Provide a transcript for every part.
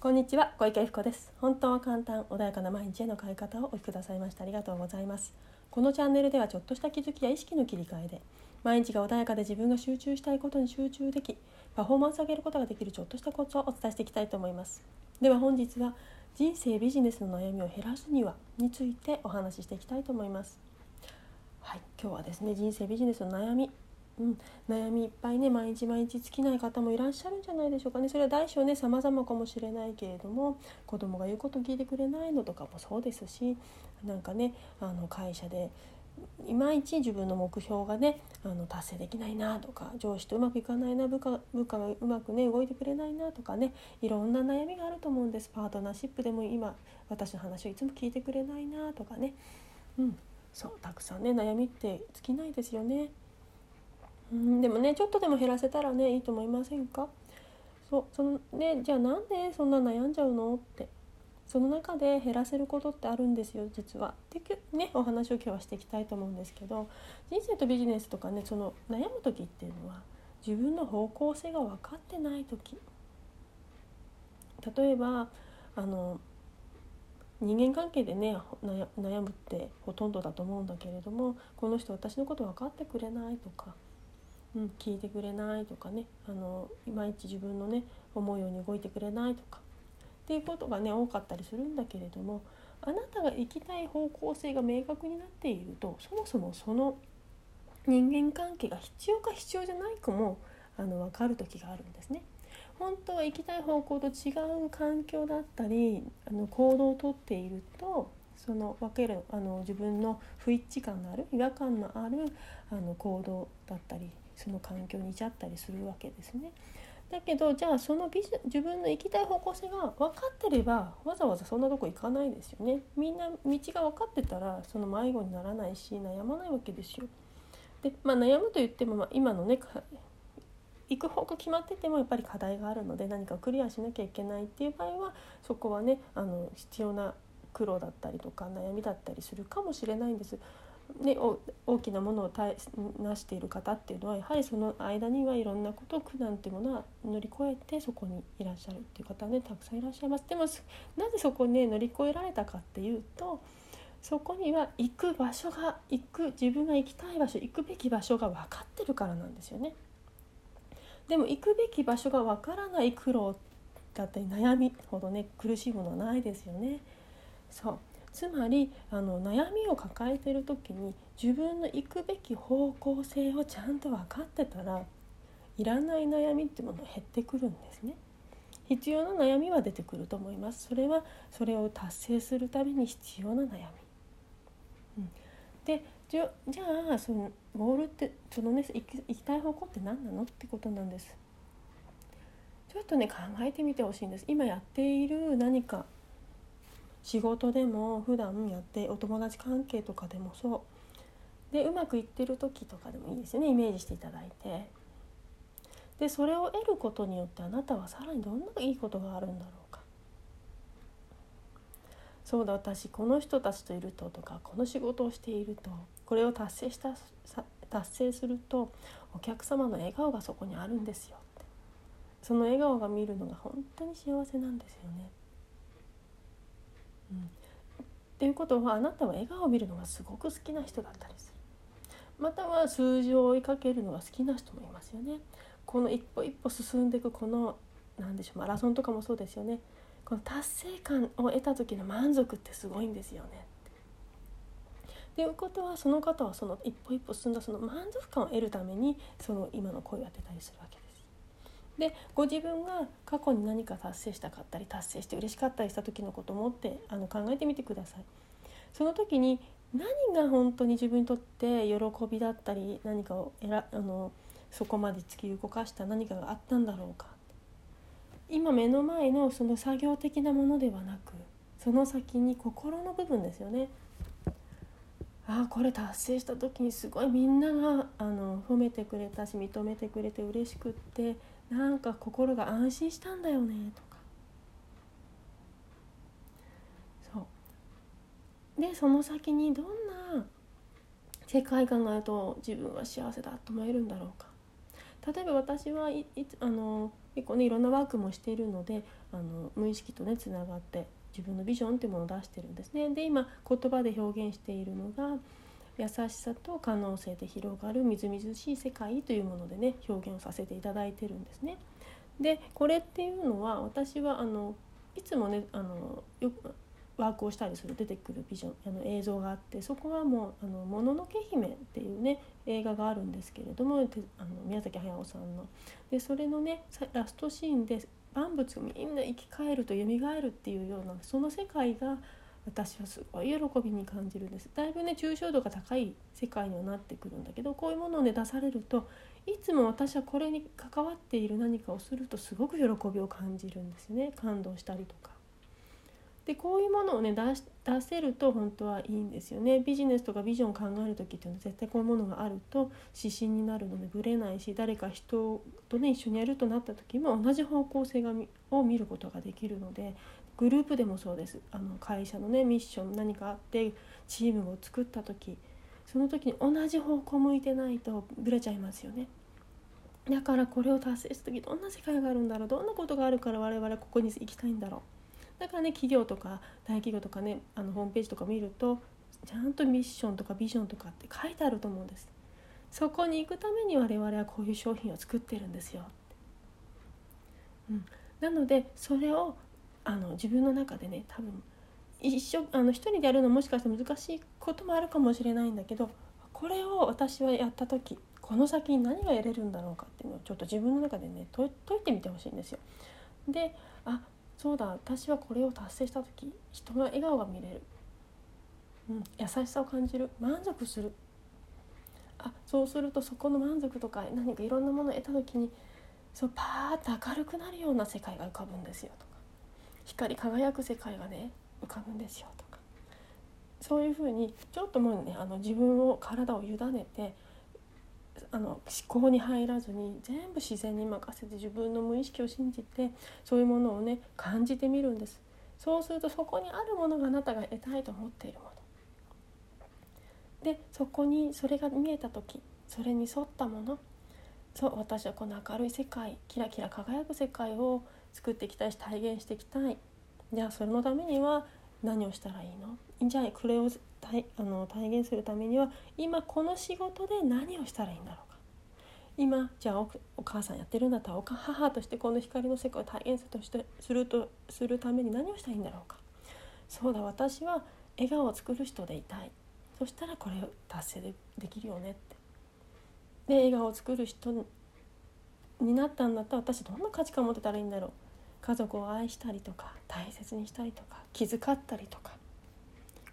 こんにちは小池恵子です。本当は簡単穏やかな毎日への変え方をお聞きくださいましてありがとうございます。このチャンネルではちょっとした気づきや意識の切り替えで毎日が穏やかで自分が集中したいことに集中できパフォーマンスを上げることができるちょっとしたコツをお伝えしていきたいと思います。では本日は人生ビジネスの悩みを減らすにはについてお話ししていきたいと思います。はい今日はですね人生ビジネスの悩みうん、悩みいっぱいね毎日毎日尽きない方もいらっしゃるんじゃないでしょうかね。それは大小ね様々かもしれないけれども子供が言うこと聞いてくれないのとかもそうですしなんかねあの会社でいまいち自分の目標がねあの達成できないなとか上司とうまくいかないな部下部下がうまくね動いてくれないなとかねいろんな悩みがあると思うんです。パートナーシップでも今私の話をいつも聞いてくれないなとかね。うん。そうたくさんね悩みって尽きないですよね。うんでもねちょっとでも減らせたらねいいと思いませんか？そうそのねじゃあなんでそんな悩んじゃうの？って。その中で減らせることってあるんですよ実は。でねお話を今日はしていきたいと思うんですけど人生とビジネスとかねその悩む時っていうのは自分の方向性が分かってない時。例えばあの人間関係でね悩むってほとんどだと思うんだけれどもこの人私のこと分かってくれないとかうん、聞いてくれないとかねあのいまいち自分のね思うように動いてくれないとかっていうことがね多かったりするんだけれどもあなたが行きたい方向性が明確になっているとそもそもその人間関係が必要か必要じゃないかもあの分かる時があるんですね。本当は行きたい方向と違う環境だったりあの行動をとっているとその分けるあの自分の不一致感のある違和感のあるあの行動だったりその環境にいちゃったりするわけですね。だけどじゃあそのビジ自分の行きたい方向性が分かってればわざわざそんなとこ行かないですよね。みんな道が分かってたらその迷子にならないし悩まないわけですよ。で、まあ、悩むと言っても、まあ、今のね行く方向決まっててもやっぱり課題があるので何かクリアしなきゃいけないっていう場合はそこはねあの必要な苦労だったりとか悩みだったりするかもしれないんです。ね、大きなものを成している方っていうのはやはりその間にはいろんなこと苦難っていうものは乗り越えてそこにいらっしゃるっていう方ねたくさんいらっしゃいます。でもなぜそこね乗り越えられたかっていうとそこには行く場所が行く自分が行きたい場所行くべき場所が分かってるからなんですよね。でも行くべき場所が分からない苦労だったり悩みほどね苦しいものはないですよね。そうつまりあの悩みを抱えてる時に自分の行くべき方向性をちゃんと分かってたらいらない悩みってもの減ってくるんですね。必要な悩みは出てくると思います。それはそれを達成するために必要な悩み。うん、でじゃじゃあそのゴールってそのね行き行きたい方向って何なのってことなんです。ちょっとね考えてみてほしいんです。今やっている何か仕事でも普段やってお友達関係とかでもそう。でうまくいってる時とかでもいいですよね。イメージしていただいて。でそれを得ることによってあなたはさらにどんないいことがあるんだろうか。そうだ私この人たちといるととかこの仕事をしているとこれを達成した達成するとお客様の笑顔がそこにあるんですよって。その笑顔が見るのが本当に幸せなんですよね。っていうことはあなたは笑顔を見るのがすごく好きな人だったりする。または数字を追いかけるのが好きな人もいますよね。この一歩一歩進んでいくこの何でしょうマラソンとかもそうですよね。この達成感を得た時の満足ってすごいんですよね。っていうことはその方はその一歩一歩進んだその満足感を得るためにその今の声を当てたりするわけです。でご自分が過去に何か達成したかったり達成して嬉しかったりした時のことを思ってあの考えてみてください。その時に何が本当に自分にとって喜びだったり何かをえらあのそこまで突き動かした何かがあったんだろうか今目の前のその作業的なものではなくその先に心の部分ですよね。ああこれ達成した時にすごいみんながあの褒めてくれたし認めてくれて嬉しくってなんか心が安心したんだよねとか。そう。でその先にどんな世界観があると自分は幸せだと思えるんだろうか。例えば私はいいあの結構ねいろんなワークもしているのであの無意識とねつながって自分のビジョンっていうものを出してるんですね。で今言葉で表現しているのが優しさと可能性で広がるみずみずしい世界というものでね表現させていただいてるんですね。でこれっていうのは私はあのいつもねあのよくワークをしたりする出てくるビジョンあの映像があってそこはもう「あのもののけ姫」っていうね映画があるんですけれどもあの宮崎駿さんの。でそれのねラストシーンで万物がみんな生き返ると蘇るっていうようなその世界が私はすごい喜びに感じるんです。だいぶね抽象度が高い世界にはなってくるんだけどこういうものをね出されるといつも私はこれに関わっている何かをするとすごく喜びを感じるんですね。感動したりとか。でこういうものをね出し出せると本当はいいんですよね。ビジネスとかビジョンを考える時っていうのは絶対こういうものがあると指針になるのでぶれないし誰か人とね一緒にやるとなった時も同じ方向性がを見ることができるのでグループでもそうです。あの会社のねミッション何かあってチームを作った時その時に同じ方向向いてないとブレちゃいますよね。だからこれを達成した時どんな世界があるんだろうどんなことがあるから我々ここに行きたいんだろう。だからね企業とか大企業とかねあのホームページとか見るとちゃんとミッションとかビジョンとかって書いてあると思うんです。そこに行くために我々はこういう商品を作ってるんですよ、うん、なのでそれをあの自分の中でね多分一緒あの一人でやるのもしかして難しいこともあるかもしれないんだけどこれを私はやった時この先に何が得れるんだろうかっていうのをちょっと自分の中でね解いてみてほしいんですよ。であそうだ私はこれを達成した時人の笑顔が見れる、うん、優しさを感じる。満足する。あそうするとそこの満足とか何かいろんなものを得た時にそうパーッと明るくなるような世界が浮かぶんですよと。光り輝く世界がね浮かぶんですよとか。そういうふうにちょっともうねあの自分を体を委ねてあの思考に入らずに全部自然に任せて自分の無意識を信じてそういうものをね感じてみるんです。そうするとそこにあるものがあなたが得たいと思っているもの。でそこにそれが見えた時それに沿ったもの。そう私はこの明るい世界キラキラ輝く世界を作っていきたいし体現していきたい。じゃあそれのためには何をしたらいいの？じゃあこれを体あの体現するためには今この仕事で何をしたらいいんだろうか？今じゃあお母さんやってるんだったらお母としてこの光の世界を体現するとしてするとするために何をしたらいいんだろうか？そうだ私は笑顔を作る人でいたい。そしたらこれを達成でできるよねって。で笑顔を作る人になったんだったら私どんな価値観を持ってたらいいんだろう？家族を愛したりとか大切にしたりとか気遣ったりとか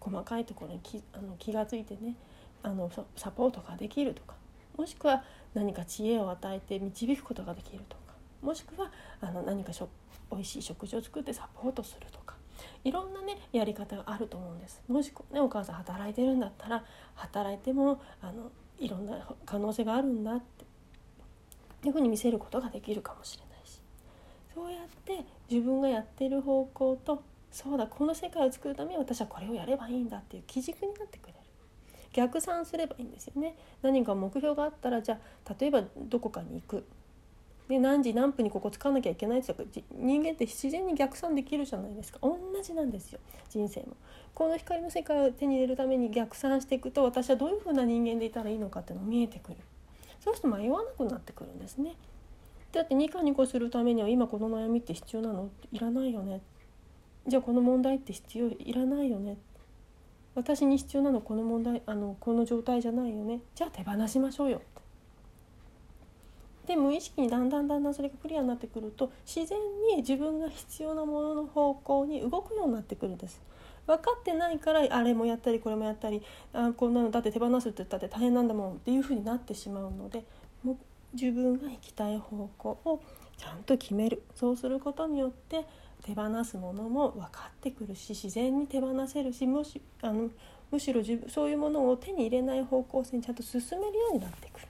細かいところに気あの気が付いてねあのサポートができるとかもしくは何か知恵を与えて導くことができるとかもしくはあの何かしょ美味しい食事を作ってサポートするとかいろんなねやり方があると思うんです。もしねお母さん働いてるんだったら働いてもあのいろんな可能性があるんだっていうふうに見せることができるかもしれない。そうやって自分がやってる方向とそうだこの世界を作るために私はこれをやればいいんだっていう基軸になってくれる。逆算すればいいんですよね。何か目標があったらじゃあ例えばどこかに行く。で何時何分にここ使わなきゃいけないって人間って自然に逆算できるじゃないですか。同じなんですよ人生も。この光の世界を手に入れるために逆算していくと私はどういうふうな人間でいたらいいのかっていうのが見えてくる。そうすると迷わなくなってくるんですね。だって2か2個するためには今この悩みって必要なの？いらないよね。じゃあこの問題って必要？いらないよね。私に必要なのこの問題あのこの状態じゃないよね。じゃあ手放しましょうよ。で無意識にだんだんだんだんそれがクリアになってくると自然に自分が必要なものの方向に動くようになってくるんです。分かってないからあれもやったりこれもやったりあこんなのだって手放すって言ったって大変なんだもんっていうふうになってしまうので自分が行きたい方向をちゃんと決めるそうすることによって手放すものも分かってくるし自然に手放せるしむしあのむしろ自分そういうものを手に入れない方向性にちゃんと進めるようになってくる。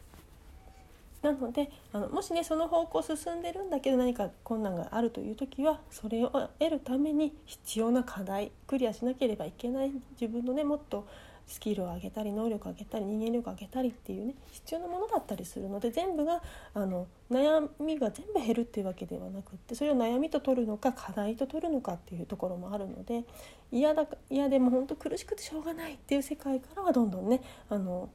なのであのもしねその方向進んでるんだけど何か困難があるという時はそれを得るために必要な課題クリアしなければいけない自分のねもっとスキルを上げたり能力を上げたり人間力を上げたりっていうね必要なものだったりするので全部があの悩みが全部減るっていうわけではなくってそれを悩みと取るのか課題と取るのかっていうところもあるので嫌だ嫌でも本当苦しくてしょうがないっていう世界からはどんどんねあの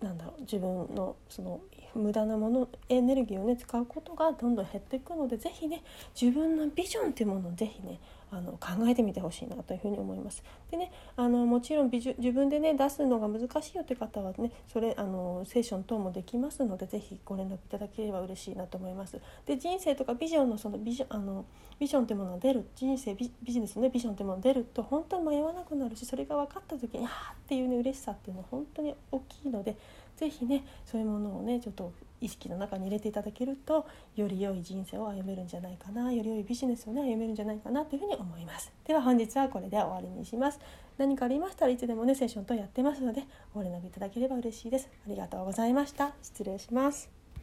なんだろう自分のその無駄なものエネルギーをね使うことがどんどん減っていくので是非ね自分のビジョンっていうものを是非ねあの考えてみてほしいなというふに思います。でねあのもちろん自分でね出すのが難しいよという方はねそれあのセッション等もできますので是非ご連絡いただければ嬉しいなと思います。で人生とかビジョンのそのビジョンあのビジョンというものが出る人生ビジネスの、ね、ビジョンというものが出ると本当に迷わなくなるしそれが分かった時にああっていうね嬉しさっていうのは本当に大きいので是非ねそういうものをねちょっと意識の中に入れていただけるとより良い人生を歩めるんじゃないかなより良いビジネスをね歩めるんじゃないかなというふうに思います。では本日はこれで終わりにします。何かありましたらいつでもねセッションとやってますのでご連絡いただければ嬉しいです。ありがとうございました。失礼します。